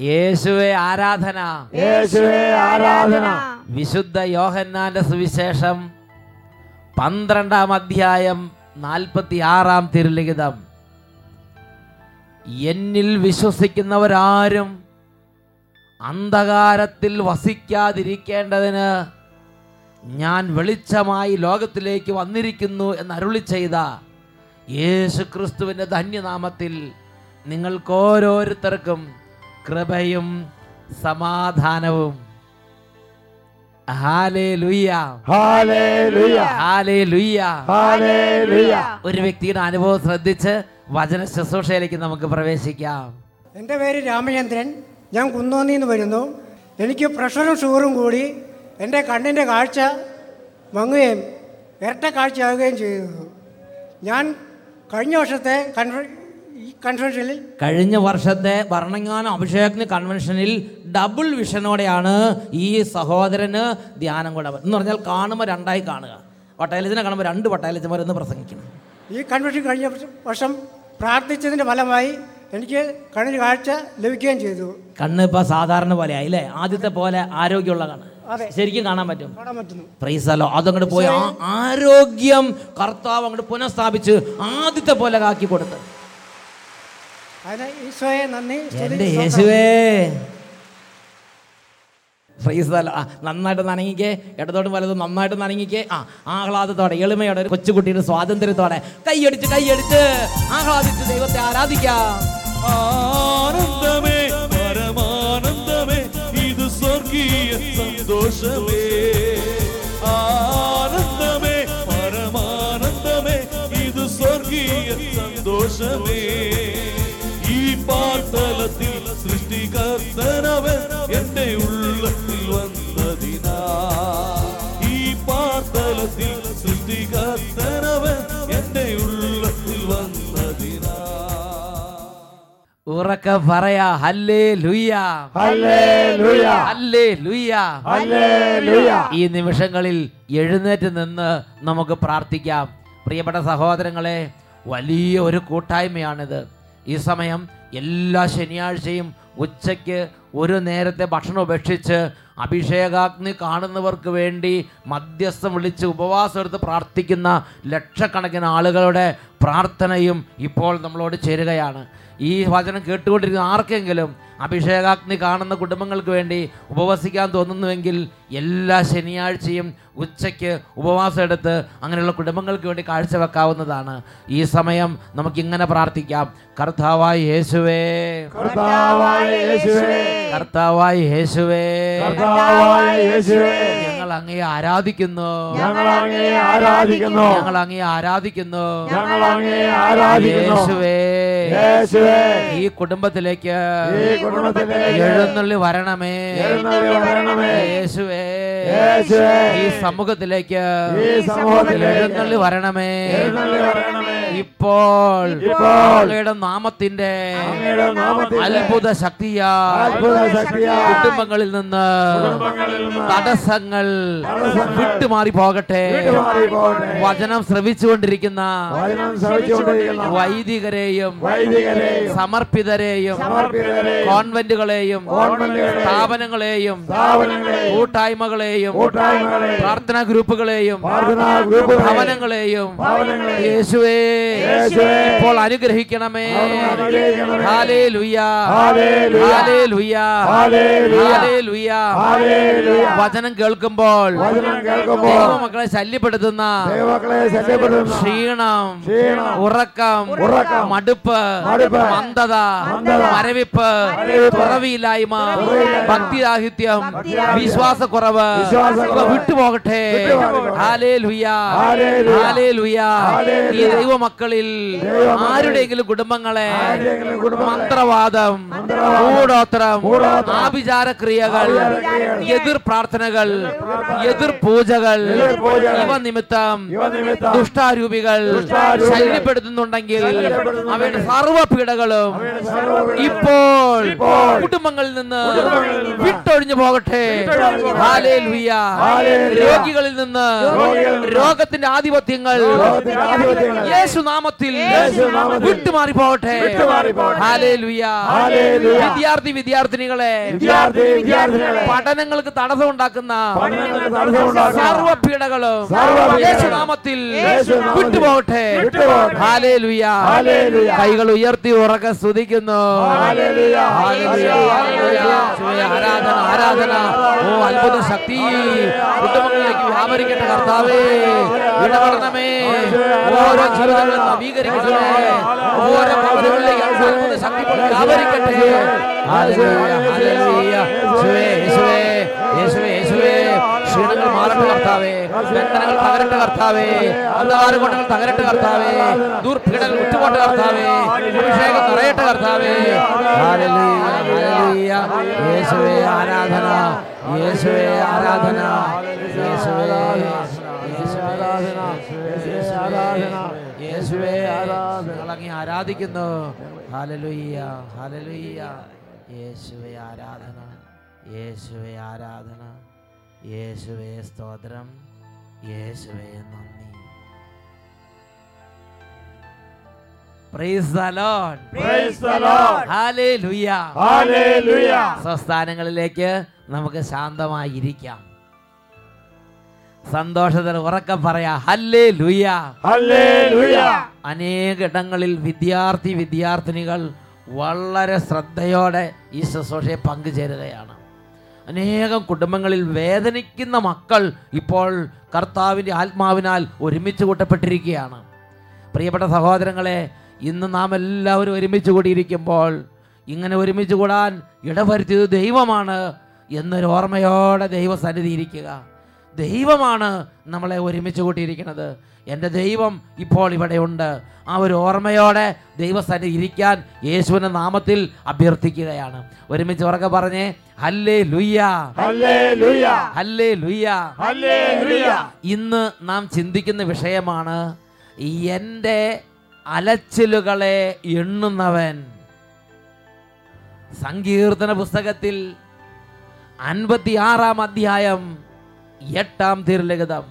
യേശുവെ ആരാധന. യേശുവേ ആരാധന. വിശുദ്ധ യോഹന്നാന്റെ സുവിശേഷം പന്ത്രണ്ടാം അധ്യായം നാൽപ്പത്തി ആറാം തിരുലിഖിതം. എന്നിൽ വിശ്വസിക്കുന്നവരാരും അന്ധകാരത്തിൽ വസിക്കാതിരിക്കേണ്ടതിന് ഞാൻ വെളിച്ചമായി ലോകത്തിലേക്ക് വന്നിരിക്കുന്നു എന്ന് അരുളി ചെയ്ത യേശുക്രിസ്തുവിന്റെ ധന്യനാമത്തിൽ നിങ്ങൾക്ക് ഓരോരുത്തർക്കും കൃപയും സമാധാനവും. ഒരു വ്യക്തിയുടെ അനുഭവം ശ്രദ്ധിച്ച് വചന ശുശ്രൂഷയിലേക്ക് നമുക്ക് പ്രവേശിക്കാം. എന്റെ പേര് രാമചന്ദ്രൻ. ഞാൻ കുന്നോന്നിൽ നിന്ന് വരുന്നു. എനിക്ക് പ്രഷറും ഷുഗറും കൂടി എന്റെ കണ്ണിന്റെ കാഴ്ച മങ്ങുകയും ഇരട്ട കാഴ്ചയാകുകയും ചെയ്തു. ഞാൻ കഴിഞ്ഞ വർഷത്തെ കൺവ ഈ കൺവെൻഷനിൽ കഴിഞ്ഞ വർഷത്തെ വർണങ്ങാന അഭിഷേകത്തിന് കൺവെൻഷനിൽ ഡബിൾ വിഷനോടെയാണ് ഈ സഹോദരന് ധ്യാനം കൂടെ എന്ന് പറഞ്ഞാൽ കാണുമ്പോൾ രണ്ടായി കാണുക. വട്ടായലത്തിനെ കാണുമ്പോൾ രണ്ട് വട്ടായലച്ചന്മാർ എന്ന് പ്രസംഗിക്കണം. ഈ കൺവെൻഷൻ കഴിഞ്ഞ വർഷം പ്രാർത്ഥിച്ചതിന്റെ ഫലമായി എനിക്ക് കണ്ണിന് കാഴ്ച ലഭിക്കുകയും ചെയ്തു. കണ്ണ് ഇപ്പൊ സാധാരണ പോലെ ആയില്ലേ ആദ്യത്തെ പോലെ ആരോഗ്യമുള്ള കണ്ണ് ശരിക്കും കാണാൻ പറ്റും. പ്രൈസലോ അതങ്ങോട്ട് പോയി ആരോഗ്യം കർത്താവ് അങ്ങോട്ട് പുനഃസ്ഥാപിച്ച് ആദ്യത്തെ പോലെ കാക്കി കൊടുത്ത്. ഈശോയെ നന്ദി. സ്തുതി, യേശുവേ. നന്നായിട്ട് നനങ്ങിക്കേ. ഇടത്തോട്ടും വലതും നന്നായിട്ട് നനങ്ങിക്കേ. ആ ആഹ്ലാദത്തോടെ എളിമയോടെ ഒരു കൊച്ചുകുട്ടിയുടെ സ്വാതന്ത്ര്യത്തോടെ കൈയടിച്ച് കൈയടിച്ച് ആഹ്ലാദിച്ച് ദൈവത്തെ ആരാധിക്കാം. ആനന്ദമേ പരമാനന്ദമേ ഇത് സ്വർഗീയ സന്തോഷമേ. ആനന്ദമേ പരമാനന്ദമേ ഇത് സ്വർഗീയ സന്തോഷമേ. ഈ പാർത്തലത്തിൽ സൃഷ്ടികർത്തനവൻ എന്റെ ഉള്ളത്തിൽ വന്നതിനാ. ഈ പാർത്തലത്തിൽ സൃഷ്ടികർത്തനവൻ എന്റെ ഉള്ളത്തിൽ വന്നതിനാ. ഉറക്ക പറയാ ഹല്ലേ ഹല്ലേലൂയ. ഹല്ലേ ഹല്ലേലൂയ. ഈ നിമിഷങ്ങളിൽ എഴുന്നേറ്റ് നിന്ന് നമുക്ക് പ്രാർത്ഥിക്കാം. പ്രിയപ്പെട്ട സഹോദരങ്ങളെ വലിയ ഒരു കൂട്ടായ്മയാണിത്. ഈ സമയം എല്ലാ ശനിയാഴ്ചയും ഉച്ചയ്ക്ക് ഒരു നേരത്തെ ഭക്ഷണം ഉപേക്ഷിച്ച് അഭിഷേകാഗ്നി കാണുന്നവർക്ക് വേണ്ടി മധ്യസ്ഥം വിളിച്ച് ഉപവാസം എടുത്ത് പ്രാർത്ഥിക്കുന്ന ലക്ഷക്കണക്കിന് ആളുകളുടെ പ്രാർത്ഥനയും ഇപ്പോൾ നമ്മളോട് ചേരുകയാണ്. ഈ വചനം കേട്ടുകൊണ്ടിരിക്കുന്ന ആർക്കെങ്കിലും അഭിഷേകാഗ്നി കാണുന്ന കുടുംബങ്ങൾക്ക് വേണ്ടി ഉപവസിക്കാൻ തോന്നുന്നുവെങ്കിൽ എല്ലാ ശനിയാഴ്ചയും ഉച്ചയ്ക്ക് ഉപവാസം എടുത്ത് അങ്ങനെയുള്ള കുടുംബങ്ങൾക്ക് വേണ്ടി കാഴ്ചവെക്കാവുന്നതാണ്. ഈ സമയം നമുക്കിങ്ങനെ പ്രാർത്ഥിക്കാം. കർത്താവായ യേശുവേ. കർത്താവായ യേശുവേ. കർത്താവായ യേശുവേ. അങ്ങയെ ആരാധിക്കുന്നു. ഞങ്ങൾ അങ്ങയെ ആരാധിക്കുന്നു. ഞങ്ങൾ അങ്ങയെ ആരാധിക്കുന്നു. ഞങ്ങൾ അങ്ങയെ ആരാധിക്കുന്നു. യേശുവേ. യേശുവേ. ഈ കുടുംബത്തിലേക്ക് ഈ കുടുംബത്തിലേക്ക് എഴുന്നള്ളി വരണമേ. എഴുന്നള്ളി വരണമേ. യേശുവേ. യേശുവേ. ഈ സമൂഹത്തിലേക്ക് ഈ സമൂഹത്തിലേക്ക് എഴുന്നള്ളി വരണമേ. എഴുന്നള്ളി വരണമേ. ഇപ്പോൾ. അങ്ങയുടെ നാമത്തിന്റെ അത്ഭുത ശക്തിയാ അത്ഭുത ശക്തിയാൽ കുടുംബങ്ങളിൽ നിന്ന് തടസ്സങ്ങൾ വിട്ടുമാറി പോകട്ടെ വചനം ശ്രവിച്ചുകൊണ്ടിരിക്കുന്ന വൈദികരെയും സമർപ്പിതരെയും കോൺവെന്റുകളെയും സ്ഥാപനങ്ങളെയും കൂട്ടായ്മകളെയും പ്രാർത്ഥനാ ഗ്രൂപ്പുകളെയും ഭവനങ്ങളെയും യേശുവേ ഇപ്പോൾ അനുഗ്രഹിക്കണമേ. ഹാലേ ഹാലേലുയ. ഹാലേലുയ. ഹല്ലേലൂയ. വചനം കേൾക്കുമ്പോൾ മക്കളെ ശല്യപ്പെടുത്തുന്ന ക്ഷീണം ഉറക്കം മടുപ്പ് മന്ദത മരവിപ്പ് തുറവിയില്ലായ്മ ഭക്തിരാഹിത്യം വിശ്വാസക്കുറവ് വിട്ടുപോകട്ടെ. Hallelujah. ഹാലേലുയ. ഹാലേലുയ. ഈ ദൈവമക്കളിൽ ദൈവമക്കളിൽ ആരുടെയെങ്കിലും കുടുംബങ്ങളെ മന്ത്രവാദം മന്ത്രവാദം, കൂടോത്രം ക്രിയകൾ എതിർ പ്രാർത്ഥനകൾ എതിർ പൂജകൾ ഇവ നിമിത്തം ദുഷ്ടാരൂപികൾ ശല്യപ്പെടുത്തുന്നുണ്ടെങ്കിൽ അവയുടെ സർവപീഠകളും ഇപ്പോൾ കുടുംബങ്ങളിൽ നിന്ന് വിട്ടൊഴിഞ്ഞു പോകട്ടെ. രോഗികളിൽ നിന്ന് രോഗത്തിന്റെ ആധിപത്യങ്ങൾ രോഗത്തിന്റെ ആധിപത്യങ്ങൾ. യേശു യേശുനാമത്തിൽ വിട്ടുമാറി പോകട്ടെ. വിദ്യാർത്ഥി വിദ്യാർത്ഥിനികളെ പഠനങ്ങൾക്ക് തടസ്സം ഉണ്ടാക്കുന്ന പഠനങ്ങൾക്ക് തടസ്സമുണ്ടാക്കുന്ന സർവ പീഡകളും സർവപീഡകളും യേശുനാമത്തിൽ വിട്ടുപോകട്ടെ. കൈകൾ ഉയർത്തി ഉറക്കെ സ്തുതിക്കുന്നു. ആരാധന ആരാധന. ഓ അത്ഭുത ശക്തി. കുടുംബങ്ങളിലേക്ക് വ്യാപരിക്കട്ടെ കർത്താവേ. ഇടപെടണമേ. ഓരോ ജീവിതങ്ങളും നവീകരിക്കണമേ ഓരോ പ്രവർത്തനങ്ങളിലേക്ക് അത്ഭുത ശക്തി കൊണ്ട് യേശുവേ ക്ഷീണങ്ങൾ മാറട്ടെ കർത്താവേ. ബന്ധനങ്ങൾ തകരട്ടെ കർത്താവേ. അന്ധാരകൊണ്ടങ്ങൾ തകരട്ടെ കർത്താവേ. ദുർപീഡകൾ വിട്ടുപോട്ടെ കർത്താവേ. അഭിഷേകം നിറയട്ടെ കർത്താവേ. യേശുവേ ആരാധന. യേശുവേ ആരാധന. യേശുവേ യേശുവേ ആരാധന യേശുവേ. ഞങ്ങളങ്ങി ആരാധിക്കുന്നു. ഹാലലുയ്യ ഹാലലുയ്യ യേശുവേ ആരാധന. യേശുവേ ആരാധന. യേശുവേ സ്തോത്രം. യേശുവേ നന്ദി. സ്വസ്ഥാനങ്ങളിലേക്ക് നമുക്ക് ശാന്തമായി ഇരിക്കാം സന്തോഷത്തിൽ ഉറക്കം പറയാ ഹല്ലേ ലുയ अनेक ഇടങ്ങളിൽ വിദ്യാർത്ഥി വിദ്യാർത്ഥിനികൾ വളരെ ശ്രദ്ധയോടെ ഈ ശുശ്രൂഷയെ പങ്കുചേരുകയാണ്. അനേകം കുടുംബങ്ങളിൽ വേദനിക്കുന്ന മക്കൾ ഇപ്പോൾ കർത്താവിന്റെ ആത്മാവിനാൽ ഒരുമിച്ച് കൂട്ടപ്പെട്ടിരിക്കുകയാണ്. പ്രിയപ്പെട്ട സഹോദരങ്ങളെ ഇന്ന് നാം എല്ലാവരും ഒരുമിച്ച് കൂടിയിരിക്കുമ്പോൾ ഇങ്ങനെ ഒരുമിച്ച് കൂടാൻ ഇടവരുത്തിയത് ദൈവമാണ് എന്നൊരു ഓർമ്മയോടെ ദൈവസന്നിധി ഇരിക്കുക. ദൈവമാണ് നമ്മളെ ഒരുമിച്ച് കൂട്ടിയിരിക്കുന്നത്. എന്റെ ദൈവം ഇപ്പോൾ ഇവിടെയുണ്ട് ആ ഒരു ഓർമ്മയോടെ ദൈവസ്ഥാനം ഇരിക്കാൻ യേശുവിന്റെ നാമത്തിൽ അഭ്യർത്ഥിക്കുകയാണ്. ഒരുമിച്ച് ഉറക്കെ പറഞ്ഞേ ഹല്ലേ ലുയ്യ. ഹല്ലേ ലുയ്യ ഇന്ന് നാം ചിന്തിക്കുന്ന വിഷയമാണ് എന്റെ അലച്ചിലുകളെ എണ്ണുന്നവൻ. സങ്കീർത്തന പുസ്തകത്തിൽ അൻപത്തിയാറാം അധ്യായം എട്ടാം തിരുലിഖിതം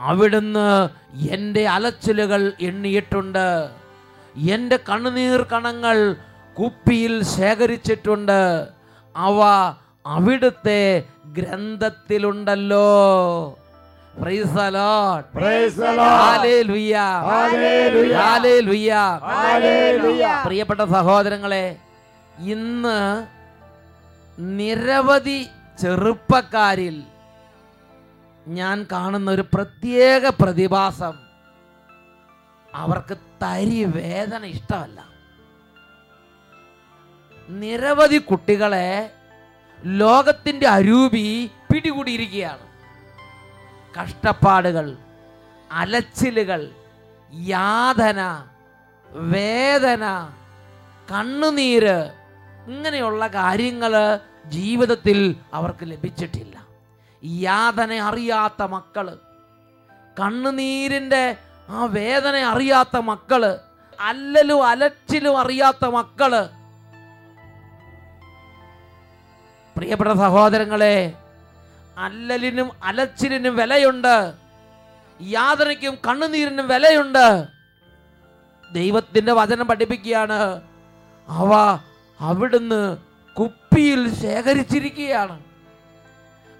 അവിടുന്ന് എന്റെ അലച്ചിലുകൾ എണ്ണിയിട്ടുണ്ട്. എന്റെ കണ്ണുനീർ കണങ്ങൾ കുപ്പിയിൽ ശേഖരിച്ചിട്ടുണ്ട്. അവ അവിടുത്തെ ഗ്രന്ഥത്തിലുണ്ടല്ലോ. പ്രിയപ്പെട്ട സഹോദരങ്ങളെ ഇന്ന് നിരവധി ചെറുപ്പക്കാരിൽ ഞാൻ കാണുന്ന ഒരു പ്രത്യേക പ്രതിഭാസം. അവർക്ക് തരി വേദന ഇഷ്ടമല്ല. നിരവധി കുട്ടികളെ ലോകത്തിന്റെ അരൂപി പിടികൂടിയിരിക്കുകയാണ്. കഷ്ടപ്പാടുകൾ അലച്ചിലുകൾ യാതന വേദന കണ്ണുനീര് ഇങ്ങനെയുള്ള കാര്യങ്ങൾ ജീവിതത്തിൽ അവർക്ക് ലഭിച്ചിട്ടില്ല. യാതന അറിയാത്ത മക്കൾ. കണ്ണുനീരിന്റെ ആ വേദന അറിയാത്ത മക്കൾ. അല്ലലും അലച്ചിലും അറിയാത്ത മക്കൾ. പ്രിയപ്പെട്ട സഹോദരങ്ങളെ അല്ലലിനും അലച്ചിലിനും വിലയുണ്ട്. യാതനയ്ക്കും കണ്ണുനീരിനും വിലയുണ്ട്. ദൈവത്തിന്റെ വചനം പഠിപ്പിക്കുകയാണ്. അവ അവിടുന്ന് കുപ്പിയിൽ ശേഖരിച്ചിരിക്കുകയാണ്.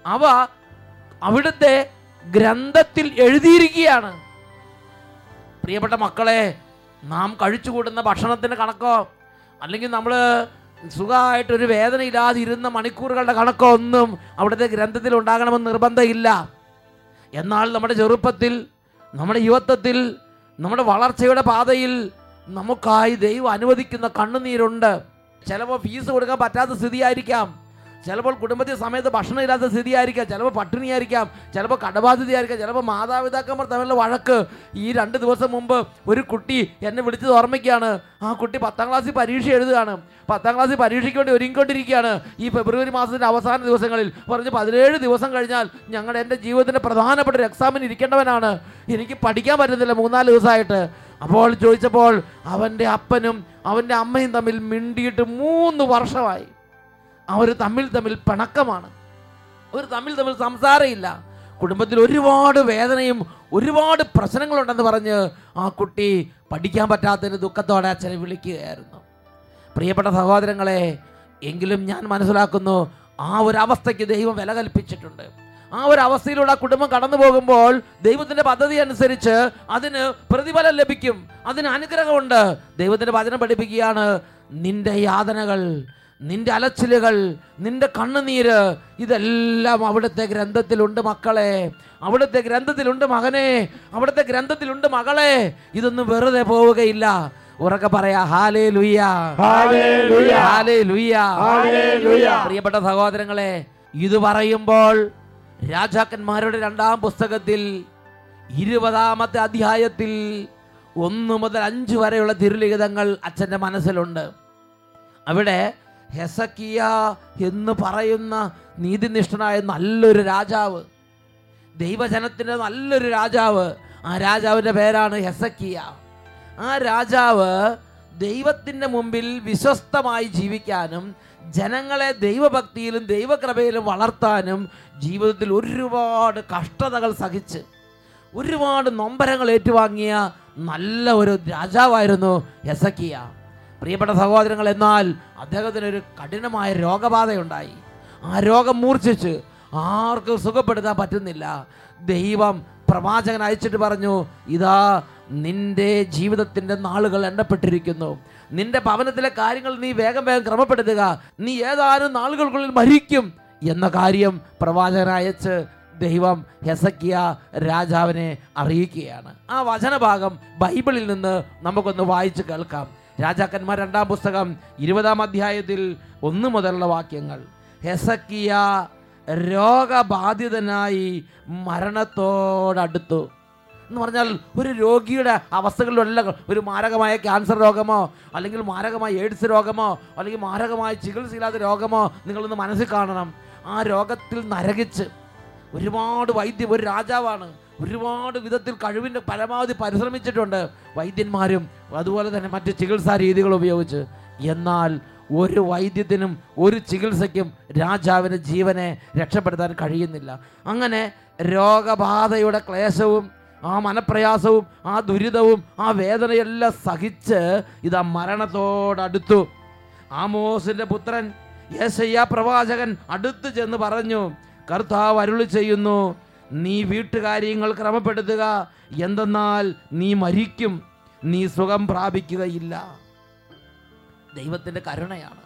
അവ അവിടുത്തെ ഗ്രന്ഥത്തിൽ എഴുതിയിരിക്കുകയാണ്. പ്രിയപ്പെട്ട മക്കളെ നാം കഴിച്ചുകൂടുന്ന ഭക്ഷണത്തിന്റെ കണക്കോ അല്ലെങ്കിൽ നമ്മൾ സുഖമായിട്ടൊരു വേദനയില്ലാതെ ഇരുന്ന മണിക്കൂറുകളുടെ കണക്കോ ഒന്നും അവിടുത്തെ ഗ്രന്ഥത്തിൽ ഉണ്ടാകണമെന്ന് നിർബന്ധമില്ല. എന്നാൽ നമ്മുടെ ചെറുപ്പത്തിൽ നമ്മുടെ യുവത്വത്തിൽ നമ്മുടെ വളർച്ചയുടെ പാതയിൽ നമുക്കായി ദൈവം അനുവദിക്കുന്ന കണ്ണുനീരുണ്ട്. ചിലപ്പോൾ ഫീസ് കൊടുക്കാൻ പറ്റാത്ത സ്ഥിതിയായിരിക്കാം. ചിലപ്പോൾ കുടുംബത്തിൽ സമയത്ത് ഭക്ഷണം ഇല്ലാത്ത സ്ഥിതിയായിരിക്കാം ചിലപ്പോൾ പട്ടിണിയായിരിക്കാം ചിലപ്പോൾ കടബാധ്യതയായിരിക്കാം ചിലപ്പോൾ മാതാപിതാക്കന്മാർ തമ്മിലുള്ള വഴക്ക്. ഈ രണ്ട് ദിവസം മുമ്പ് ഒരു കുട്ടി എന്നെ വിളിച്ചത് ഓർമ്മയ്ക്കാണ് ആ കുട്ടി പത്താം ക്ലാസ്സിൽ പരീക്ഷ എഴുതുകയാണ്. പത്താം ക്ലാസ്സിൽ പരീക്ഷയ്ക്ക് വേണ്ടി ഒരുങ്ങിക്കൊണ്ടിരിക്കുകയാണ്. ഈ ഫെബ്രുവരി മാസത്തിന്റെ അവസാന ദിവസങ്ങളിൽ പറഞ്ഞ് പതിനേഴ് ദിവസം കഴിഞ്ഞാൽ ഞങ്ങളുടെ എന്റെ ജീവിതത്തിന്റെ പ്രധാനപ്പെട്ട ഒരു എക്സാമിന് ഇരിക്കേണ്ടവനാണ്. എനിക്ക് പഠിക്കാൻ പറ്റുന്നില്ല മൂന്നാൽ ദിവസമായിട്ട്. അപ്പോൾ ചോദിച്ചപ്പോൾ അവന്റെ അപ്പനും അവന്റെ അമ്മയും തമ്മിൽ മിണ്ടിയിട്ട് മൂന്ന് വർഷമായി. അവർ തമ്മിൽ തമ്മിൽ പിണക്കമാണ്. അവർ തമ്മിൽ തമ്മിൽ സംസാരമില്ല. കുടുംബത്തിൽ ഒരുപാട് വേദനയും ഒരുപാട് പ്രശ്നങ്ങളുണ്ടെന്ന് പറഞ്ഞ് ആ കുട്ടി പഠിക്കാൻ പറ്റാത്തതിന് ദുഃഖത്തോടെ അച്ഛനെ വിളിക്കുകയായിരുന്നു. പ്രിയപ്പെട്ട സഹോദരങ്ങളെ എങ്കിലും ഞാൻ മനസ്സിലാക്കുന്നു ആ ഒരു അവസ്ഥയ്ക്ക് ദൈവം വില കൽപ്പിച്ചിട്ടുണ്ട്. ആ ഒരു അവസ്ഥയിലൂടെ ആ കുടുംബം കടന്നു പോകുമ്പോൾ ദൈവത്തിന്റെ പദ്ധതി അനുസരിച്ച് അതിന് പ്രതിഫലം ലഭിക്കും. അതിന് അനുഗ്രഹമുണ്ട്. ദൈവത്തിന്റെ വചനം പഠിപ്പിക്കുകയാണ് നിന്റെ യാതനകൾ നിന്റെ അലച്ചിലുകൾ നിന്റെ കണ്ണുനീര് ഇതെല്ലാം അവിടുത്തെ ഗ്രന്ഥത്തിലുണ്ട് മക്കളെ. അവിടുത്തെ ഗ്രന്ഥത്തിലുണ്ട് മകനെ. അവിടുത്തെ ഗ്രന്ഥത്തിലുണ്ട് മകളെ. ഇതൊന്നും വെറുതെ പോവുകയില്ല. ഉറക്കെ പറയാ ഹാലേ ലുയ്യ. ഹാലേ ലുയ്യ പ്രിയപ്പെട്ട സഹോദരങ്ങളെ ഇത് പറയുമ്പോൾ രാജാക്കന്മാരുടെ രണ്ടാം പുസ്തകത്തിൽ ഇരുപതാമത്തെ അധ്യായത്തിൽ ഒന്ന് മുതൽ അഞ്ച് വരെയുള്ള തിരുലിഖിതങ്ങൾ അച്ഛന്റെ മനസ്സിലുണ്ട്. അവിടെ ഹെസക്കിയ എന്ന് പറയുന്ന നീതിനിഷ്ഠനായ നല്ലൊരു രാജാവ്. ദൈവജനത്തിന്റെ നല്ലൊരു രാജാവ്. ആ രാജാവിന്റെ പേരാണ് ഹെസക്കിയ. ആ രാജാവ് ദൈവത്തിന്റെ മുമ്പിൽ വിശ്വസ്തമായി ജീവിക്കാനും ജനങ്ങളെ ദൈവഭക്തിയിലും ദൈവകൃപയിലും വളർത്താനും ജീവിതത്തിൽ ഒരുപാട് കഷ്ടതകൾ സഹിച്ച് ഒരുപാട് നൊമ്പരങ്ങൾ ഏറ്റുവാങ്ങിയ നല്ല ഒരു രാജാവായിരുന്നു ഹെസക്കിയ. പ്രിയപ്പെട്ട സഹോദരങ്ങൾ എന്നാൽ അദ്ദേഹത്തിന് ഒരു കഠിനമായ രോഗബാധയുണ്ടായി. ആ രോഗം മൂർച്ഛിച്ച് ആർക്കും സുഖപ്പെടുത്താൻ പറ്റുന്നില്ല. ദൈവം പ്രവാചകൻ അയച്ചിട്ട് പറഞ്ഞു ഇതാ നിന്റെ ജീവിതത്തിന്റെ നാളുകൾ എണ്ണപ്പെട്ടിരിക്കുന്നു. നിന്റെ ഭവനത്തിലെ കാര്യങ്ങൾ നീ വേഗം വേഗം ക്രമപ്പെടുത്തുക. നീ ഏതാനും നാളുകൾക്കുള്ളിൽ മരിക്കും. എന്ന കാര്യം പ്രവാചകൻ അയച്ച് ദൈവം ഹെസക്കിയ രാജാവിനെ അറിയിക്കുകയാണ്. ആ വചനഭാഗം ബൈബിളിൽ നിന്ന് നമുക്കൊന്ന് വായിച്ച് കേൾക്കാം. രാജാക്കന്മാർ രണ്ടാം പുസ്തകം ഇരുപതാം അധ്യായത്തിൽ ഒന്ന് മുതലുള്ള വാക്യങ്ങൾ. ഹെസക്കിയ രോഗബാധിതനായി മരണത്തോടടുത്തു. എന്ന് പറഞ്ഞാൽ ഒരു രോഗിയുടെ അവസ്ഥകളിലുള്ള ഒരു മാരകമായ ക്യാൻസർ രോഗമോ അല്ലെങ്കിൽ മാരകമായ എയ്ഡ്സ് രോഗമോ അല്ലെങ്കിൽ മാരകമായ ചികിത്സയില്ലാത്ത രോഗമോ നിങ്ങളൊന്ന് മനസ്സിൽ കാണണം. ആ രോഗത്തിൽ നരകിച്ച് ഒരുപാട് വൈദ്യം ഒരു രാജാവാണ് ഒരുപാട് വിധത്തിൽ കഴിവിന്റെ പരമാവധി പരിശ്രമിച്ചിട്ടുണ്ട് വൈദ്യന്മാരും അതുപോലെ തന്നെ മറ്റ് ചികിത്സാ രീതികൾ ഉപയോഗിച്ച്. എന്നാൽ ഒരു വൈദ്യത്തിനും ഒരു ചികിത്സയ്ക്കും രാജാവിന് ജീവനെ രക്ഷപ്പെടുത്താൻ കഴിയുന്നില്ല. അങ്ങനെ രോഗബാധയുടെ ക്ലേശവും ആ മനപ്രയാസവും ആ ദുരിതവും ആ വേദനയെല്ലാം സഹിച്ച് ഇതാ മരണത്തോടടുത്തു. ആമോസിന്റെ പുത്രൻ യേശയ്യ പ്രവാചകൻ അടുത്ത് ചെന്ന് പറഞ്ഞു കർത്താവ് അരുളി ചെയ്യുന്നു നീ വീട്ടുകാര്യങ്ങൾ ക്രമപ്പെടുത്തുക. എന്തെന്നാൽ നീ മരിക്കും. നീ സുഖം പ്രാപിക്കുകയില്ല. ദൈവത്തിന്റെ കരുണയാണ്.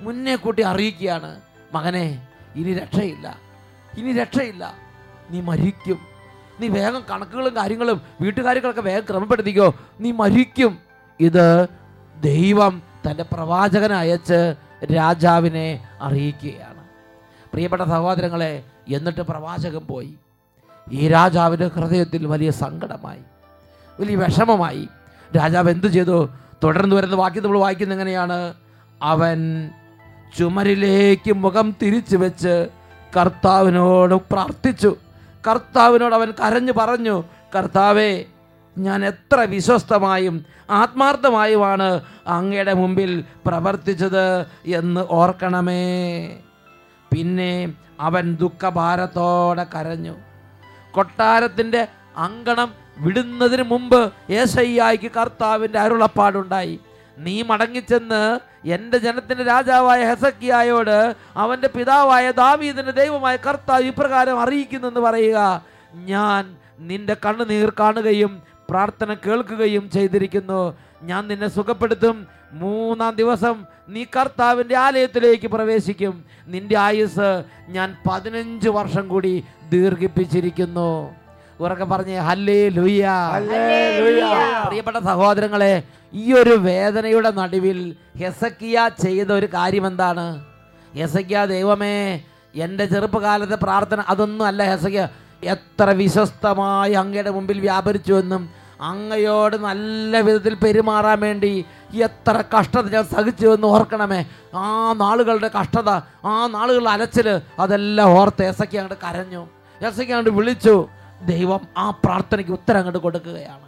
മുന്നേ കൂട്ടി അറിയിക്കുകയാണ്. മകനെ ഇനി രക്ഷയില്ല. ഇനി രക്ഷയില്ല. നീ മരിക്കും. നീ വേഗം കണക്കുകളും കാര്യങ്ങളും വീട്ടുകാര്യങ്ങളൊക്കെ വേഗം ക്രമപ്പെടുത്തിക്കോ. നീ മരിക്കും. ഇത് ദൈവം തന്റെ പ്രവാചകനെ അയച്ച് രാജാവിനെ അറിയിക്കുകയാണ്. പ്രിയപ്പെട്ട സഹോദരങ്ങളെ എന്നിട്ട് പ്രവാചകൻ പോയി. ഈ രാജാവിന്റെ ഹൃദയത്തിൽ വലിയ സങ്കടമായി വലിയ വിഷമമായി. രാജാവ് എന്തു ചെയ്തു? തുടർന്ന് വരുന്ന വാക്യം നമ്മൾ വായിക്കുന്നത് എങ്ങനെയാണ്? അവൻ ചുമരിലേക്ക് മുഖം തിരിച്ചു വെച്ച് കർത്താവിനോട് പ്രാർത്ഥിച്ചു. കർത്താവിനോട് അവൻ കരഞ്ഞു പറഞ്ഞു കർത്താവേ ഞാൻ എത്ര വിശ്വസ്തമായും ആത്മാർത്ഥമായുമാണ് അങ്ങയുടെ മുമ്പിൽ പ്രവർത്തിച്ചത് എന്ന് ഓർക്കണമേ. പിന്നെ അവൻ ദുഃഖഭാരത്തോടെ കരഞ്ഞു. കൊട്ടാരത്തിന്റെ അങ്കണം വിടുന്നതിന് മുമ്പ് ഏശയ്യായിക്ക് കർത്താവിന്റെ അരുളപ്പാടുണ്ടായി. നീ മടങ്ങിച്ചെന്ന് എന്റെ ജനത്തിന്റെ രാജാവായ ഹെസക്കിയായോട് അവന്റെ പിതാവായ ദാവീദിന്റെ ദൈവമായ കർത്താവ് ഇപ്രകാരം അറിയിക്കുന്നെന്ന് പറയുക. ഞാൻ നിന്റെ കണ്ണുനീർ കാണുകയും പ്രാർത്ഥന കേൾക്കുകയും ചെയ്തിരിക്കുന്നു. ഞാൻ നിന്നെ സുഖപ്പെടുത്തും. മൂന്നാം ദിവസം നീ കർത്താവിന്റെ ആലയത്തിലേക്ക് പ്രവേശിക്കും. നിന്റെ ആയുസ് ഞാൻ പതിനഞ്ച് വർഷം കൂടി ദീർഘിപ്പിച്ചിരിക്കുന്നു. ഉറക്കെ പറഞ്ഞേ ഹല്ലേ ലുയ്യ. പ്രിയപ്പെട്ട സഹോദരങ്ങളെ ഈ ഒരു വേദനയുടെ നടുവിൽ ഹെസക്കിയ ചെയ്ത ഒരു കാര്യം എന്താണ് ഹെസക്കിയ ദൈവമേ എന്റെ ചെറുപ്പകാലത്തെ പ്രാർത്ഥന അതൊന്നും അല്ല ഹെസക്കിയ. എത്ര വിശ്വസ്തമായി അങ്ങയുടെ മുമ്പിൽ വ്യാപരിച്ചുവെന്നും അങ്ങയോട് നല്ല വിധത്തിൽ പെരുമാറാൻ വേണ്ടി എത്ര കഷ്ടത ഞാൻ സഹിച്ചു എന്ന് ഓർക്കണമേ. ആ നാളുകളുടെ കഷ്ടത ആ നാളുകളുടെ അലച്ചിൽ അതെല്ലാം ഓർത്ത് എസക്കി അങ്ങോട്ട് കരഞ്ഞു. എസക്കി അങ്ങോട്ട് വിളിച്ചു ദൈവം ആ പ്രാർത്ഥനയ്ക്ക് ഉത്തരം അങ്ങോട്ട് കൊടുക്കുകയാണ്.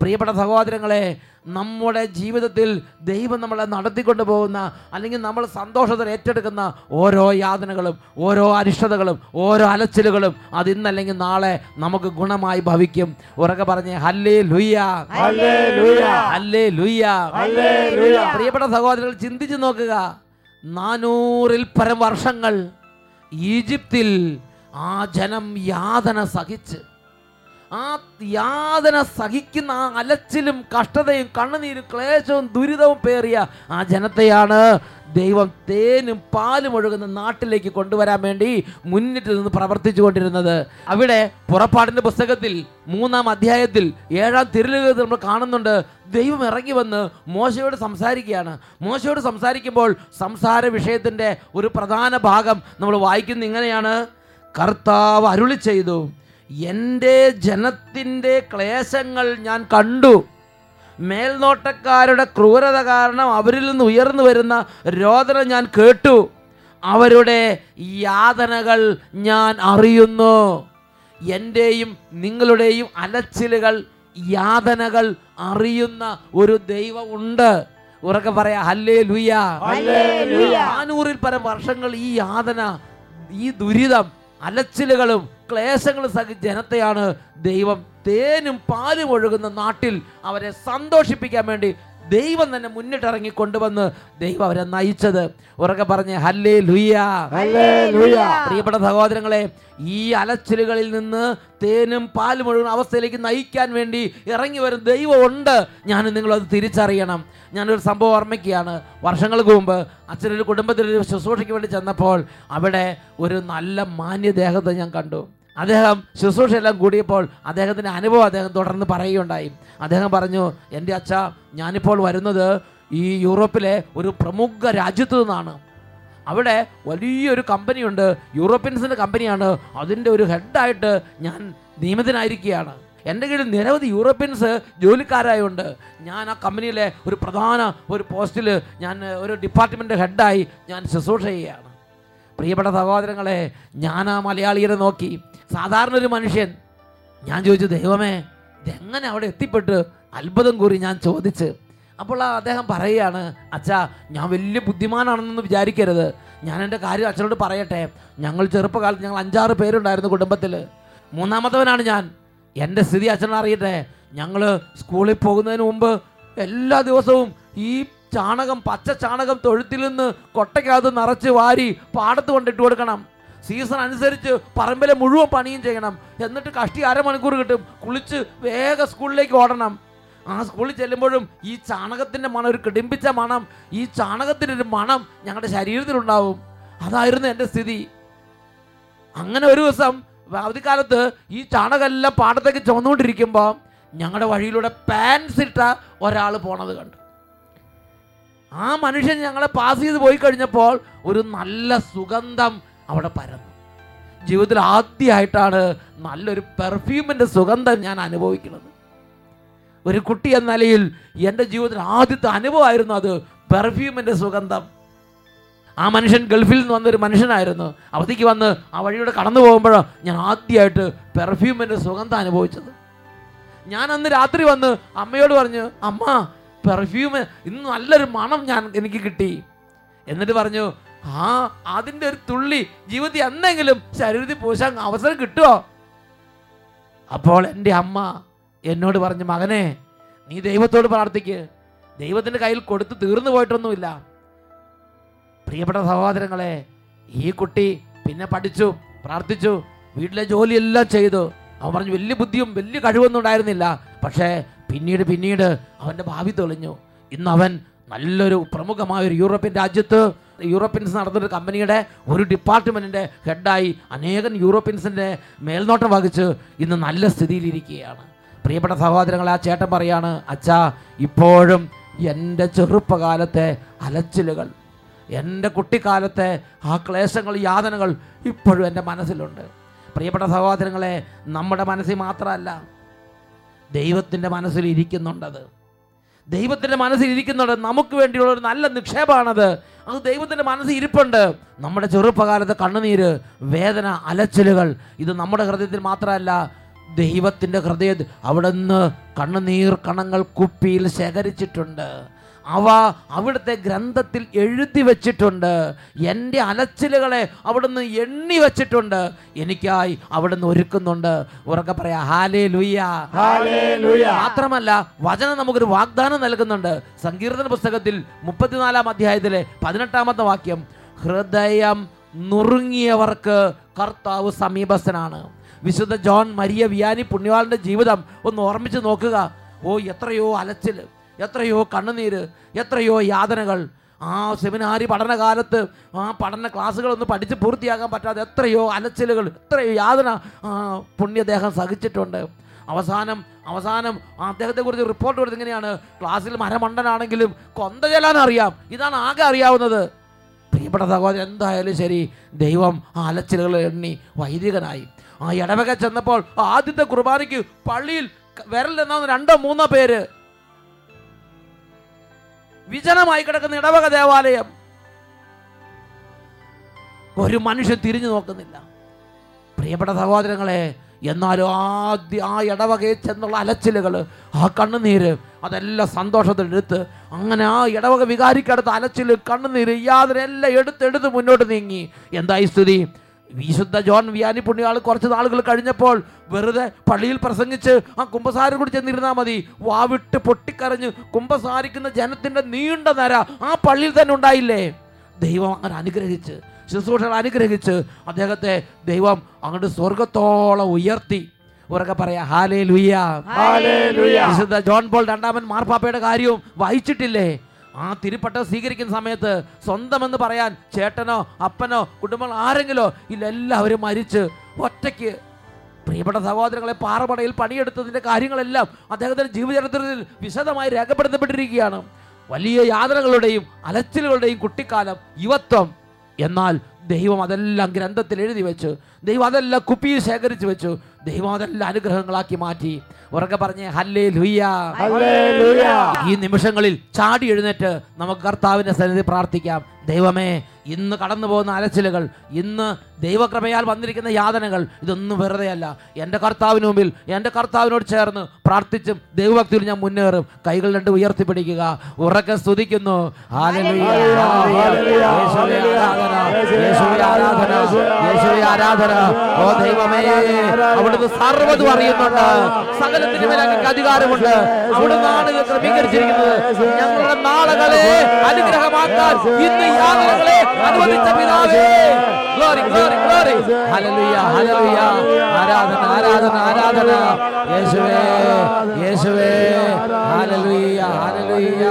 പ്രിയപ്പെട്ട സഹോദരങ്ങളെ നമ്മുടെ ജീവിതത്തിൽ ദൈവം നമ്മളെ നടത്തിക്കൊണ്ട് പോകുന്ന അല്ലെങ്കിൽ നമ്മൾ സന്തോഷത്തിൽ ഏറ്റെടുക്കുന്ന ഓരോ യാതനകളും ഓരോ അരിഷ്ടതകളും ഓരോ അലച്ചിലുകളും അത് ഇന്നല്ലെങ്കിൽ നാളെ നമുക്ക് ഗുണമായി ഭവിക്കും ഉറക്കെ പറഞ്ഞേ ഹല്ലേ ലുയ്യ. ഹല്ലേ ലുയ്യ. പ്രിയപ്പെട്ട സഹോദരങ്ങൾ ചിന്തിച്ചു നോക്കുക നാനൂറിൽ പരം വർഷങ്ങൾ ഈജിപ്തിൽ ആ ജനം യാതന സഹിച്ച് ആ യാതന സഹിക്കുന്ന ആ അലച്ചിലും കഷ്ടതയും കണ്ണുനീരും ക്ലേശവും ദുരിതവും പേറിയ ആ ജനത്തെയാണ് ദൈവം തേനും പാലും ഒഴുകുന്ന നാട്ടിലേക്ക് കൊണ്ടുവരാൻ വേണ്ടി മുന്നിട്ട് നിന്ന് പ്രവർത്തിച്ചു കൊണ്ടിരുന്നത്. അവിടെ പുറപ്പാടിന്റെ പുസ്തകത്തിൽ മൂന്നാം അധ്യായത്തിൽ ഏഴാം തിരുലുകത്തിൽ നമ്മൾ കാണുന്നുണ്ട്. ദൈവം ഇറങ്ങി വന്ന് മോശയോട് സംസാരിക്കുകയാണ്. മോശയോട് സംസാരിക്കുമ്പോൾ സംസാര വിഷയത്തിന്റെ ഒരു പ്രധാന ഭാഗം നമ്മൾ വായിക്കുന്നത് ഇങ്ങനെയാണ്. കർത്താവ് അരുളി ചെയ്തു എന്റെ ജനത്തിന്റെ ക്ലേശങ്ങൾ ഞാൻ കണ്ടു. മേൽനോട്ടക്കാരുടെ ക്രൂരത കാരണം അവരിൽ നിന്ന് ഉയർന്നു വരുന്ന രോദനം ഞാൻ കേട്ടു. അവരുടെ യാതനകൾ ഞാൻ അറിയുന്നു. എന്റെയും നിങ്ങളുടെയും അലച്ചിലുകൾ യാതനകൾ അറിയുന്ന ഒരു ദൈവമുണ്ട് ഉറക്കെ പറയാ ഹല്ലേ ലുയ. നാനൂറിൽ പരം വർഷങ്ങൾ ഈ യാതന ഈ ദുരിതം അലച്ചിലുകളും ക്ലേശങ്ങളും സഹി ജനത്തെയാണ് ദൈവം തേനും പാലും ഒഴുകുന്ന നാട്ടിൽ അവരെ സന്തോഷിപ്പിക്കാൻ വേണ്ടി ദൈവം തന്നെ മുന്നിട്ടിറങ്ങി കൊണ്ടുവന്ന് ദൈവം അവരെ നയിച്ചത്. ഉറക്കെ പറഞ്ഞ് ഹല്ലേ ലുയ്യ ഹല്ലേലൂയ. പ്രിയപ്പെട്ട സഹോദരങ്ങളെ ഈ അലച്ചിലുകളിൽ നിന്ന് തേനും പാലും ഒഴുകുന്ന അവസ്ഥയിലേക്ക് നയിക്കാൻ വേണ്ടി ഇറങ്ങി വരും ദൈവമുണ്ട്. ഞാൻ നിങ്ങളത് തിരിച്ചറിയണം. ഞാനൊരു സംഭവം ഓർമ്മയ്ക്കാണ് വർഷങ്ങൾക്ക് മുമ്പ് അച്ഛനൊരു കുടുംബത്തിലൊരു ശുശ്രൂഷയ്ക്ക് വേണ്ടി ചെന്നപ്പോൾ അവിടെ ഒരു നല്ല മാന്യദേഹത്തെ ഞാൻ കണ്ടു. അദ്ദേഹം ശുശ്രൂഷയെല്ലാം കൂടിയപ്പോൾ അദ്ദേഹത്തിന്റെ അനുഭവം അദ്ദേഹം തുടർന്ന് പറയുകയുണ്ടായി. അദ്ദേഹം പറഞ്ഞു എന്റെ അച്ഛ ഞാനിപ്പോൾ വരുന്നത് ഈ യൂറോപ്പിലെ ഒരു പ്രമുഖ രാജ്യത്തു നിന്നാണ്. അവിടെ വലിയൊരു കമ്പനിയുണ്ട് യൂറോപ്യൻസിന്റെ കമ്പനിയാണ്. അതിന്റെ ഒരു ഹെഡായിട്ട് ഞാൻ നിയമിതനായിരിക്കുകയാണ്. എന്റെ കീഴിൽ നിരവധി യൂറോപ്യൻസ് ജോലിക്കാരായുണ്ട്. ഞാൻ ആ കമ്പനിയിലെ ഒരു പ്രധാന ഒരു പോസ്റ്റിൽ ഞാൻ ഒരു ഡിപ്പാർട്ട്മെന്റ് ഹെഡായി ഞാൻ ശുശ്രൂഷ ചെയ്യുകയാണ്. പ്രിയപ്പെട്ട സഹോദരങ്ങളെ ഞാൻ ആ മലയാളിയെ നോക്കി. സാധാരണ ഒരു മനുഷ്യൻ. ഞാൻ ചോദിച്ചു ദൈവമേ ഇതെങ്ങനെ അവിടെ എത്തിപ്പെട്ട്? അത്ഭുതം കൂറി ഞാൻ ചോദിച്ച്. അപ്പോൾ അദ്ദേഹം പറയുകയാണ് അച്ഛാ ഞാൻ വലിയ ബുദ്ധിമാനാണെന്നൊന്നും വിചാരിക്കരുത്. ഞാൻ എന്റെ കാര്യം അച്ഛനോട് പറയട്ടെ. ഞങ്ങൾ ചെറുപ്പകാലത്ത് ഞങ്ങൾ അഞ്ചാറ് പേരുണ്ടായിരുന്നു കുടുംബത്തിൽ. മൂന്നാമത്തവനാണ് ഞാൻ. എന്റെ സ്ഥിതി അച്ഛൻ അറിയട്ടെ. ഞങ്ങൾ സ്കൂളിൽ പോകുന്നതിന് മുമ്പ് എല്ലാ ദിവസവും ഈ ചാണകം പച്ച ചാണകം തൊഴുത്തിൽ നിന്ന് കൊട്ടയ്ക്കകത്ത് നിറച്ച് വാരി പാടത്ത് കൊണ്ടിട്ട് കൊടുക്കണം. സീസൺ അനുസരിച്ച് പറമ്പിലെ മുഴുവൻ പണിയും ചെയ്യണം. എന്നിട്ട് കഷ്ടി അരമണിക്കൂർ കിട്ടും. കുളിച്ച് വേഗം സ്കൂളിലേക്ക് ഓടണം. ആ സ്കൂളിൽ ചെല്ലുമ്പോഴും ഈ ചാണകത്തിന്റെ മണം ഒരു കിടിമ്പിച്ച മണം. ഈ ചാണകത്തിന്റെ ഒരു മണം ഞങ്ങളുടെ ശരീരത്തിലുണ്ടാവും. അതായിരുന്നു എന്റെ സ്ഥിതി. അങ്ങനെ ഒരു ദിവസം അവധിക്കാലത്ത് ഈ ചാണകമെല്ലാം പാടത്തേക്ക് ചുമന്നുകൊണ്ടിരിക്കുമ്പോൾ ഞങ്ങളുടെ വഴിയിലൂടെ പാൻസ് ഇട്ട ഒരാൾ പോണത് കണ്ടു. ആ മനുഷ്യൻ ഞങ്ങളെ പാസ് ചെയ്ത് പോയി കഴിഞ്ഞപ്പോൾ ഒരു നല്ല സുഗന്ധം അവിടെ പരന്നു. ജീവിതത്തിൽ ആദ്യമായിട്ടാണ് നല്ലൊരു പെർഫ്യൂമിന്റെ സുഗന്ധം ഞാൻ അനുഭവിക്കുന്നത്. ഒരു കുട്ടി എന്ന നിലയിൽ എന്റെ ജീവിതത്തിൽ ആദ്യത്തെ അനുഭവമായിരുന്നു അത് പെർഫ്യൂമിന്റെ സുഗന്ധം. ആ മനുഷ്യൻ ഗൾഫിൽ നിന്ന് വന്നൊരു മനുഷ്യനായിരുന്നു. അവധിക്ക് വന്ന് ആ വഴിയുടെ കടന്നു പോകുമ്പോഴോ ഞാൻ ആദ്യമായിട്ട് പെർഫ്യൂമിന്റെ സുഗന്ധം അനുഭവിച്ചത്. ഞാൻ അന്ന് രാത്രി വന്ന് അമ്മയോട് പറഞ്ഞു അമ്മ പെർഫ്യൂം ഇന്ന് നല്ലൊരു മണം ഞാൻ എനിക്ക് കിട്ടി. എന്നിട്ട് പറഞ്ഞു ആ അതിന്റെ ഒരു തുള്ളി ജീവിതത്തിൽ എന്നെങ്കിലും ശരീരത്തിൽ പൂശാൻ അവസരം കിട്ടുമോ അപ്പോൾ എന്റെ അമ്മ എന്നോട് പറഞ്ഞു മകനെ നീ ദൈവത്തോട് പ്രാർത്ഥിക്ക്. ദൈവത്തിന്റെ കയ്യിൽ കൊടുത്ത് തീർന്നു പോയിട്ടൊന്നുമില്ല. പ്രിയപ്പെട്ട സഹോദരങ്ങളെ ഈ കുട്ടി പിന്നെ പഠിച്ചു പ്രാർത്ഥിച്ചു വീട്ടിലെ ജോലിയെല്ലാം ചെയ്തു. അവൻ പറഞ്ഞു വലിയ ബുദ്ധിയും വലിയ കഴിവൊന്നും ഉണ്ടായിരുന്നില്ല. പക്ഷേ പിന്നീട് പിന്നീട് അവന്റെ ഭാവി തെളിഞ്ഞു. ഇന്ന് അവൻ നല്ലൊരു പ്രമുഖമായ ഒരു യൂറോപ്യൻ രാജ്യത്ത് യൂറോപ്യൻസ് നടന്നൊരു കമ്പനിയുടെ ഒരു ഡിപ്പാർട്ട്മെന്റിന്റെ ഹെഡായി അനേകം യൂറോപ്യൻസിന്റെ മേൽനോട്ടം വഹിച്ച് ഇന്ന് നല്ല സ്ഥിതിയിലിരിക്കുകയാണ്. പ്രിയപ്പെട്ട സഹോദരങ്ങൾ ആ ചേട്ടൻ പറയാണ് അച്ഛാ ഇപ്പോഴും എന്റെ ചെറുപ്പകാലത്തെ അലച്ചിലുകൾ എന്റെ കുട്ടിക്കാലത്തെ ആ ക്ലേശങ്ങൾ യാതനകൾ ഇപ്പോഴും എന്റെ മനസ്സിലുണ്ട്. പ്രിയപ്പെട്ട സഹോദരങ്ങളെ നമ്മുടെ മനസ്സിൽ മാത്രമല്ല ദൈവത്തിന്റെ മനസ്സിൽ ഇരിക്കുന്നുണ്ടത്. ദൈവത്തിന്റെ മനസ്സിൽ ഇരിക്കുന്നുണ്ട്. നമുക്ക് വേണ്ടിയുള്ള ഒരു നല്ല നിക്ഷേപമാണത്. അത് ദൈവത്തിന്റെ മനസ്സിൽ ഇരിപ്പുണ്ട്. നമ്മുടെ ചെറുപ്പകാലത്തെ കണ്ണുനീര് വേദന അലച്ചിലുകൾ ഇത് നമ്മുടെ ഹൃദയത്തിൽ മാത്രമല്ല ദൈവത്തിന്റെ ഹൃദയ അവിടുന്ന് കണ്ണുനീർ കണങ്ങൾ കുപ്പിയിൽ ശേഖരിച്ചിട്ടുണ്ട്. അവ അവിടുത്തെ ഗ്രന്ഥത്തിൽ എഴുതി വച്ചിട്ടുണ്ട്. എന്റെ അലച്ചിലുകളെ അവിടുന്ന് എണ്ണി വച്ചിട്ടുണ്ട്. എനിക്കായി അവിടുന്ന് ഒരുക്കുന്നുണ്ട്. ഉറക്കെ പറയാ ഹാലേ ലുയ്യ ഹല്ലേലൂയ മാത്രമല്ല വചനം നമുക്കൊരു വാഗ്ദാനം നൽകുന്നുണ്ട്. സങ്കീർത്തന പുസ്തകത്തിൽ മുപ്പത്തിനാലാം അധ്യായത്തിലെ പതിനെട്ടാമത്തെ വാക്യം ഹൃദയം നുറുങ്ങിയവർക്ക് കർത്താവ് സമീപസ്ഥനാണ്. വിശുദ്ധ ജോൺ മരിയ വിയാനി പുണ്യവാളിന്റെ ജീവിതം ഒന്ന് ഓർമ്മിച്ച് നോക്കുക. ഓ എത്രയോ അലച്ചിൽ എത്രയോ കണ്ണുനീര് എത്രയോ യാതനകൾ. ആ സെമിനാരി പഠനകാലത്ത് ആ പഠന ക്ലാസ്സുകളൊന്നും പഠിച്ച് പൂർത്തിയാക്കാൻ പറ്റാതെ എത്രയോ അലച്ചിലുകൾ എത്രയോ യാതന പുണ്യദേഹം സഹിച്ചിട്ടുണ്ട്. അവസാനം അവസാനം അദ്ദേഹത്തെക്കുറിച്ച് റിപ്പോർട്ട് കൊടുത്ത് ഇങ്ങനെയാണ്. ക്ലാസ്സിൽ മരമണ്ടനാണെങ്കിലും കൊന്ത ചെല്ലാൻ അറിയാം. ഇതാണ് ആകെ അറിയാവുന്നത്. പ്രിയപ്പെട്ട സഹോദരൻ എന്തായാലും ശരി ദൈവം ആ അലച്ചിലുകൾ എണ്ണി വൈദികനായി. ആ ഇടവക ചെന്നപ്പോൾ ആദ്യത്തെ കുർബാനയ്ക്ക് പള്ളിയിൽ വിരലെണ്ണാവുന്ന രണ്ടോ മൂന്നോ പേര് വിജനമായി കിടക്കുന്ന ഇടവക ദേവാലയം. ഒരു മനുഷ്യൻ തിരിഞ്ഞു നോക്കുന്നില്ല. പ്രിയപ്പെട്ട സഹോദരങ്ങളെ എന്നാലും ആദ്യ ആ ഇടവകയിൽ ചെന്നുള്ള അലച്ചിലുകൾ ആ കണ്ണുനീര് അതെല്ലാം സന്തോഷത്തിലെടുത്ത് അങ്ങനെ ആ ഇടവക വികാരിക്കടുത്ത അലച്ചിൽ കണ്ണുനീര് യാതൊരു എല്ലാം എടുത്തെടുത്ത് മുന്നോട്ട് നീങ്ങി. എന്തായി സ്ഥിതി? വിശുദ്ധ ജോൺ വിയാനി പുണ്യാൾ കുറച്ച് നാളുകൾ കഴിഞ്ഞപ്പോൾ വെറുതെ പള്ളിയിൽ പ്രസംഗിച്ച് ആ കുമ്പസാരം കൂടി ചെന്നിരുന്നാൽ മതി. വാവിട്ട് പൊട്ടിക്കരഞ്ഞ് കുമ്പസാരിക്കുന്ന ജനത്തിന്റെ നീണ്ട നര ആ പള്ളിയിൽ തന്നെ ഉണ്ടായില്ലേ? ദൈവം അങ്ങനെ അനുഗ്രഹിച്ച് ശുശ്രൂഷകൾ അനുഗ്രഹിച്ച് അദ്ദേഹത്തെ ദൈവം അങ്ങോട്ട് സ്വർഗത്തോളം ഉയർത്തി. ഉറക്കെ പറയാ ഹാലേ ലുയ്യ വിശുദ്ധ ജോൺ പോൾ രണ്ടാമൻ മാർപ്പാപ്പയുടെ കാര്യവും വായിച്ചിട്ടില്ലേ? ആ തിരുപ്പട്ടം സ്വീകരിക്കുന്ന സമയത്ത് സ്വന്തമെന്ന് പറയാൻ ചേട്ടനോ അപ്പനോ കുടുംബങ്ങൾ ആരെങ്കിലോ ഇല്ല എല്ലാവരും മരിച്ച് ഒറ്റയ്ക്ക് പ്രിയപ്പെട്ട സഹോദരങ്ങളെ പാറമടയിൽ പണിയെടുത്തതിന്റെ കാര്യങ്ങളെല്ലാം അദ്ദേഹത്തിന്റെ ജീവചരിത്രത്തിൽ വിശദമായി രേഖപ്പെടുത്തപ്പെട്ടിരിക്കുകയാണ്. വലിയ യാതനകളുടെയും അലച്ചിലുകളുടെയും കുട്ടിക്കാലം യുവത്വം എന്നാൽ ദൈവം അതെല്ലാം ഗ്രന്ഥത്തിൽ എഴുതി വെച്ചു ദൈവം അതെല്ലാം കുപ്പിയിൽ ശേഖരിച്ചു വെച്ചു ദൈവം അതെല്ലാം അനുഗ്രഹങ്ങളാക്കി മാറ്റി. ഉറക്കെ പറഞ്ഞ് ഹല്ലേ ലുയ്യ ഈ നിമിഷങ്ങളിൽ ചാടി എഴുന്നേറ്റ് നമുക്ക് കർത്താവിന്റെ സന്നിധി പ്രാർത്ഥിക്കാം. ദൈവമേ ഇന്ന് കടന്നു പോകുന്ന അലച്ചിലുകൾ ഇന്ന് ദൈവകൃപയാൽ വന്നിരിക്കുന്ന യാതനകൾ ഇതൊന്നും വെറുതെയല്ല. എന്റെ കർത്താവിന് മുമ്പിൽ എന്റെ കർത്താവിനോട് ചേർന്ന് പ്രാർത്ഥിച്ചും ദൈവഭക്തിയിൽ ഞാൻ മുന്നേറും. കൈകൾ രണ്ട് ഉയർത്തിപ്പിടിക്കുക. ഉറക്കെ സ്തുതിക്കുന്നു. ആരാധന, ഓ ദൈവമേ അവിടുന്ന് സർവതും അറിയുന്നുണ്ട്. സകലത്തിന് അധികാരമുണ്ട്. അവിടുന്നാണ് ക്രമീകരിച്ചിരിക്കുന്നത് ഞങ്ങളുടെ നാളുകളെ അനുഗ്രഹമാക്കാൻ ഇന്ന് യാതനകളെ അനുവദിച്ച പിതാവേ. Glory glory glory hallelujah hallelujah ആരാധന ആരാധന ആരാധന. യേശുവേ യേശുവേ. ഹല്ലേലൂയ ഹല്ലേലൂയ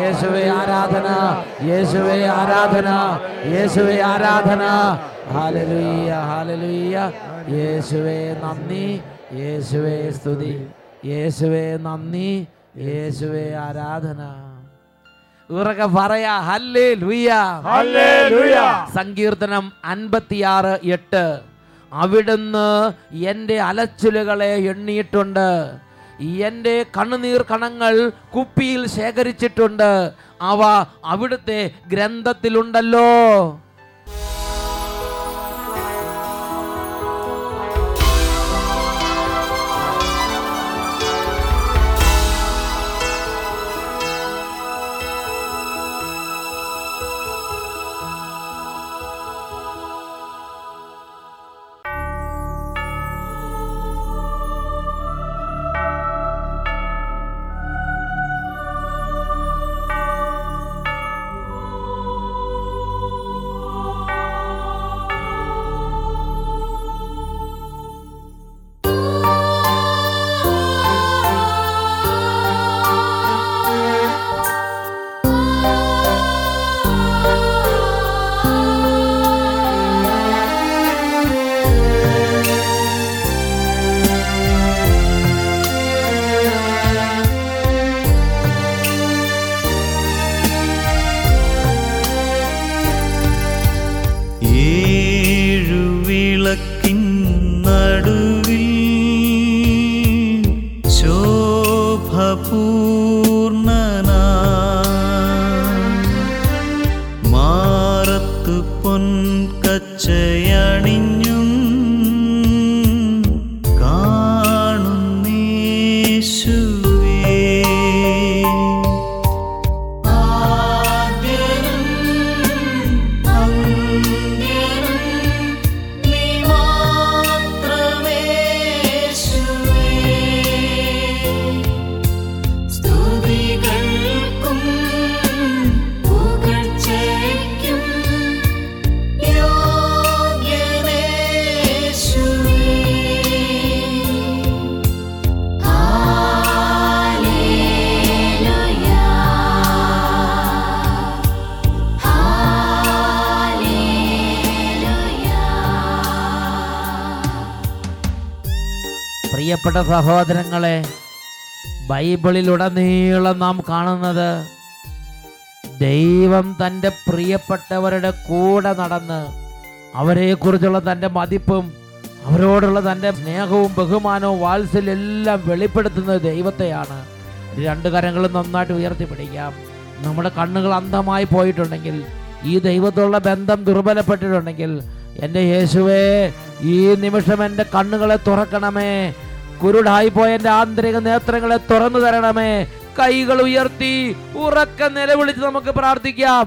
യേശുവേ ആരാധന. യേശുവേ ആരാധന. യേശുവേ ആരാധന. ഹല്ലേലൂയ ഹല്ലേലൂയ യേശുവേ നന്ദി. യേശുവേ സ്തുതി. യേശുവേ നന്ദി. യേശുവേ ആരാധന. ഉറക്കെ പറയാ ഹല്ലേ ഹല്ലേലൂയ. സങ്കീർത്തനം അൻപത്തിയാറ് എട്ട്. അവിടുന്ന് എന്റെ അലച്ചിലുകളെ എണ്ണിയിട്ടുണ്ട്. എന്റെ കണ്ണുനീർ കണങ്ങൾ കുപ്പിയിൽ ശേഖരിച്ചിട്ടുണ്ട്. അവ അവിടുത്തെ ഗ്രന്ഥത്തിലുണ്ടല്ലോ. പ്രിയപ്പെട്ട സഹോദരങ്ങളെ ബൈബിളിലുടനീളം നാം കാണുന്നത് ദൈവം തന്റെ പ്രിയപ്പെട്ടവരുടെ കൂടെ നടന്ന് അവരെക്കുറിച്ചുള്ള തന്റെ മതിപ്പും അവരോടുള്ള തന്റെ സ്നേഹവും ബഹുമാനവും വാത്സല്യം എല്ലാം വെളിപ്പെടുത്തുന്നത് ദൈവത്തെയാണ്. രണ്ട് കരങ്ങളും നന്നായിട്ട് ഉയർത്തിപ്പിടിക്കാം. നമ്മുടെ കണ്ണുകൾ അന്ധമായി പോയിട്ടുണ്ടെങ്കിൽ ഈ ദൈവത്തോടുള്ള ബന്ധം ദുർബലപ്പെട്ടിട്ടുണ്ടെങ്കിൽ എന്റെ യേശുവേ ഈ നിമിഷം എന്റെ കണ്ണുകളെ തുറക്കണമേ. കുരുടായി പോയ എന്റെ ആന്തരിക നേത്രങ്ങളെ തുറന്നു തരണമേ. കൈകൾ ഉയർത്തി ഉറക്ക നിലവിളിച്ച് നമുക്ക് പ്രാർത്ഥിക്കാം.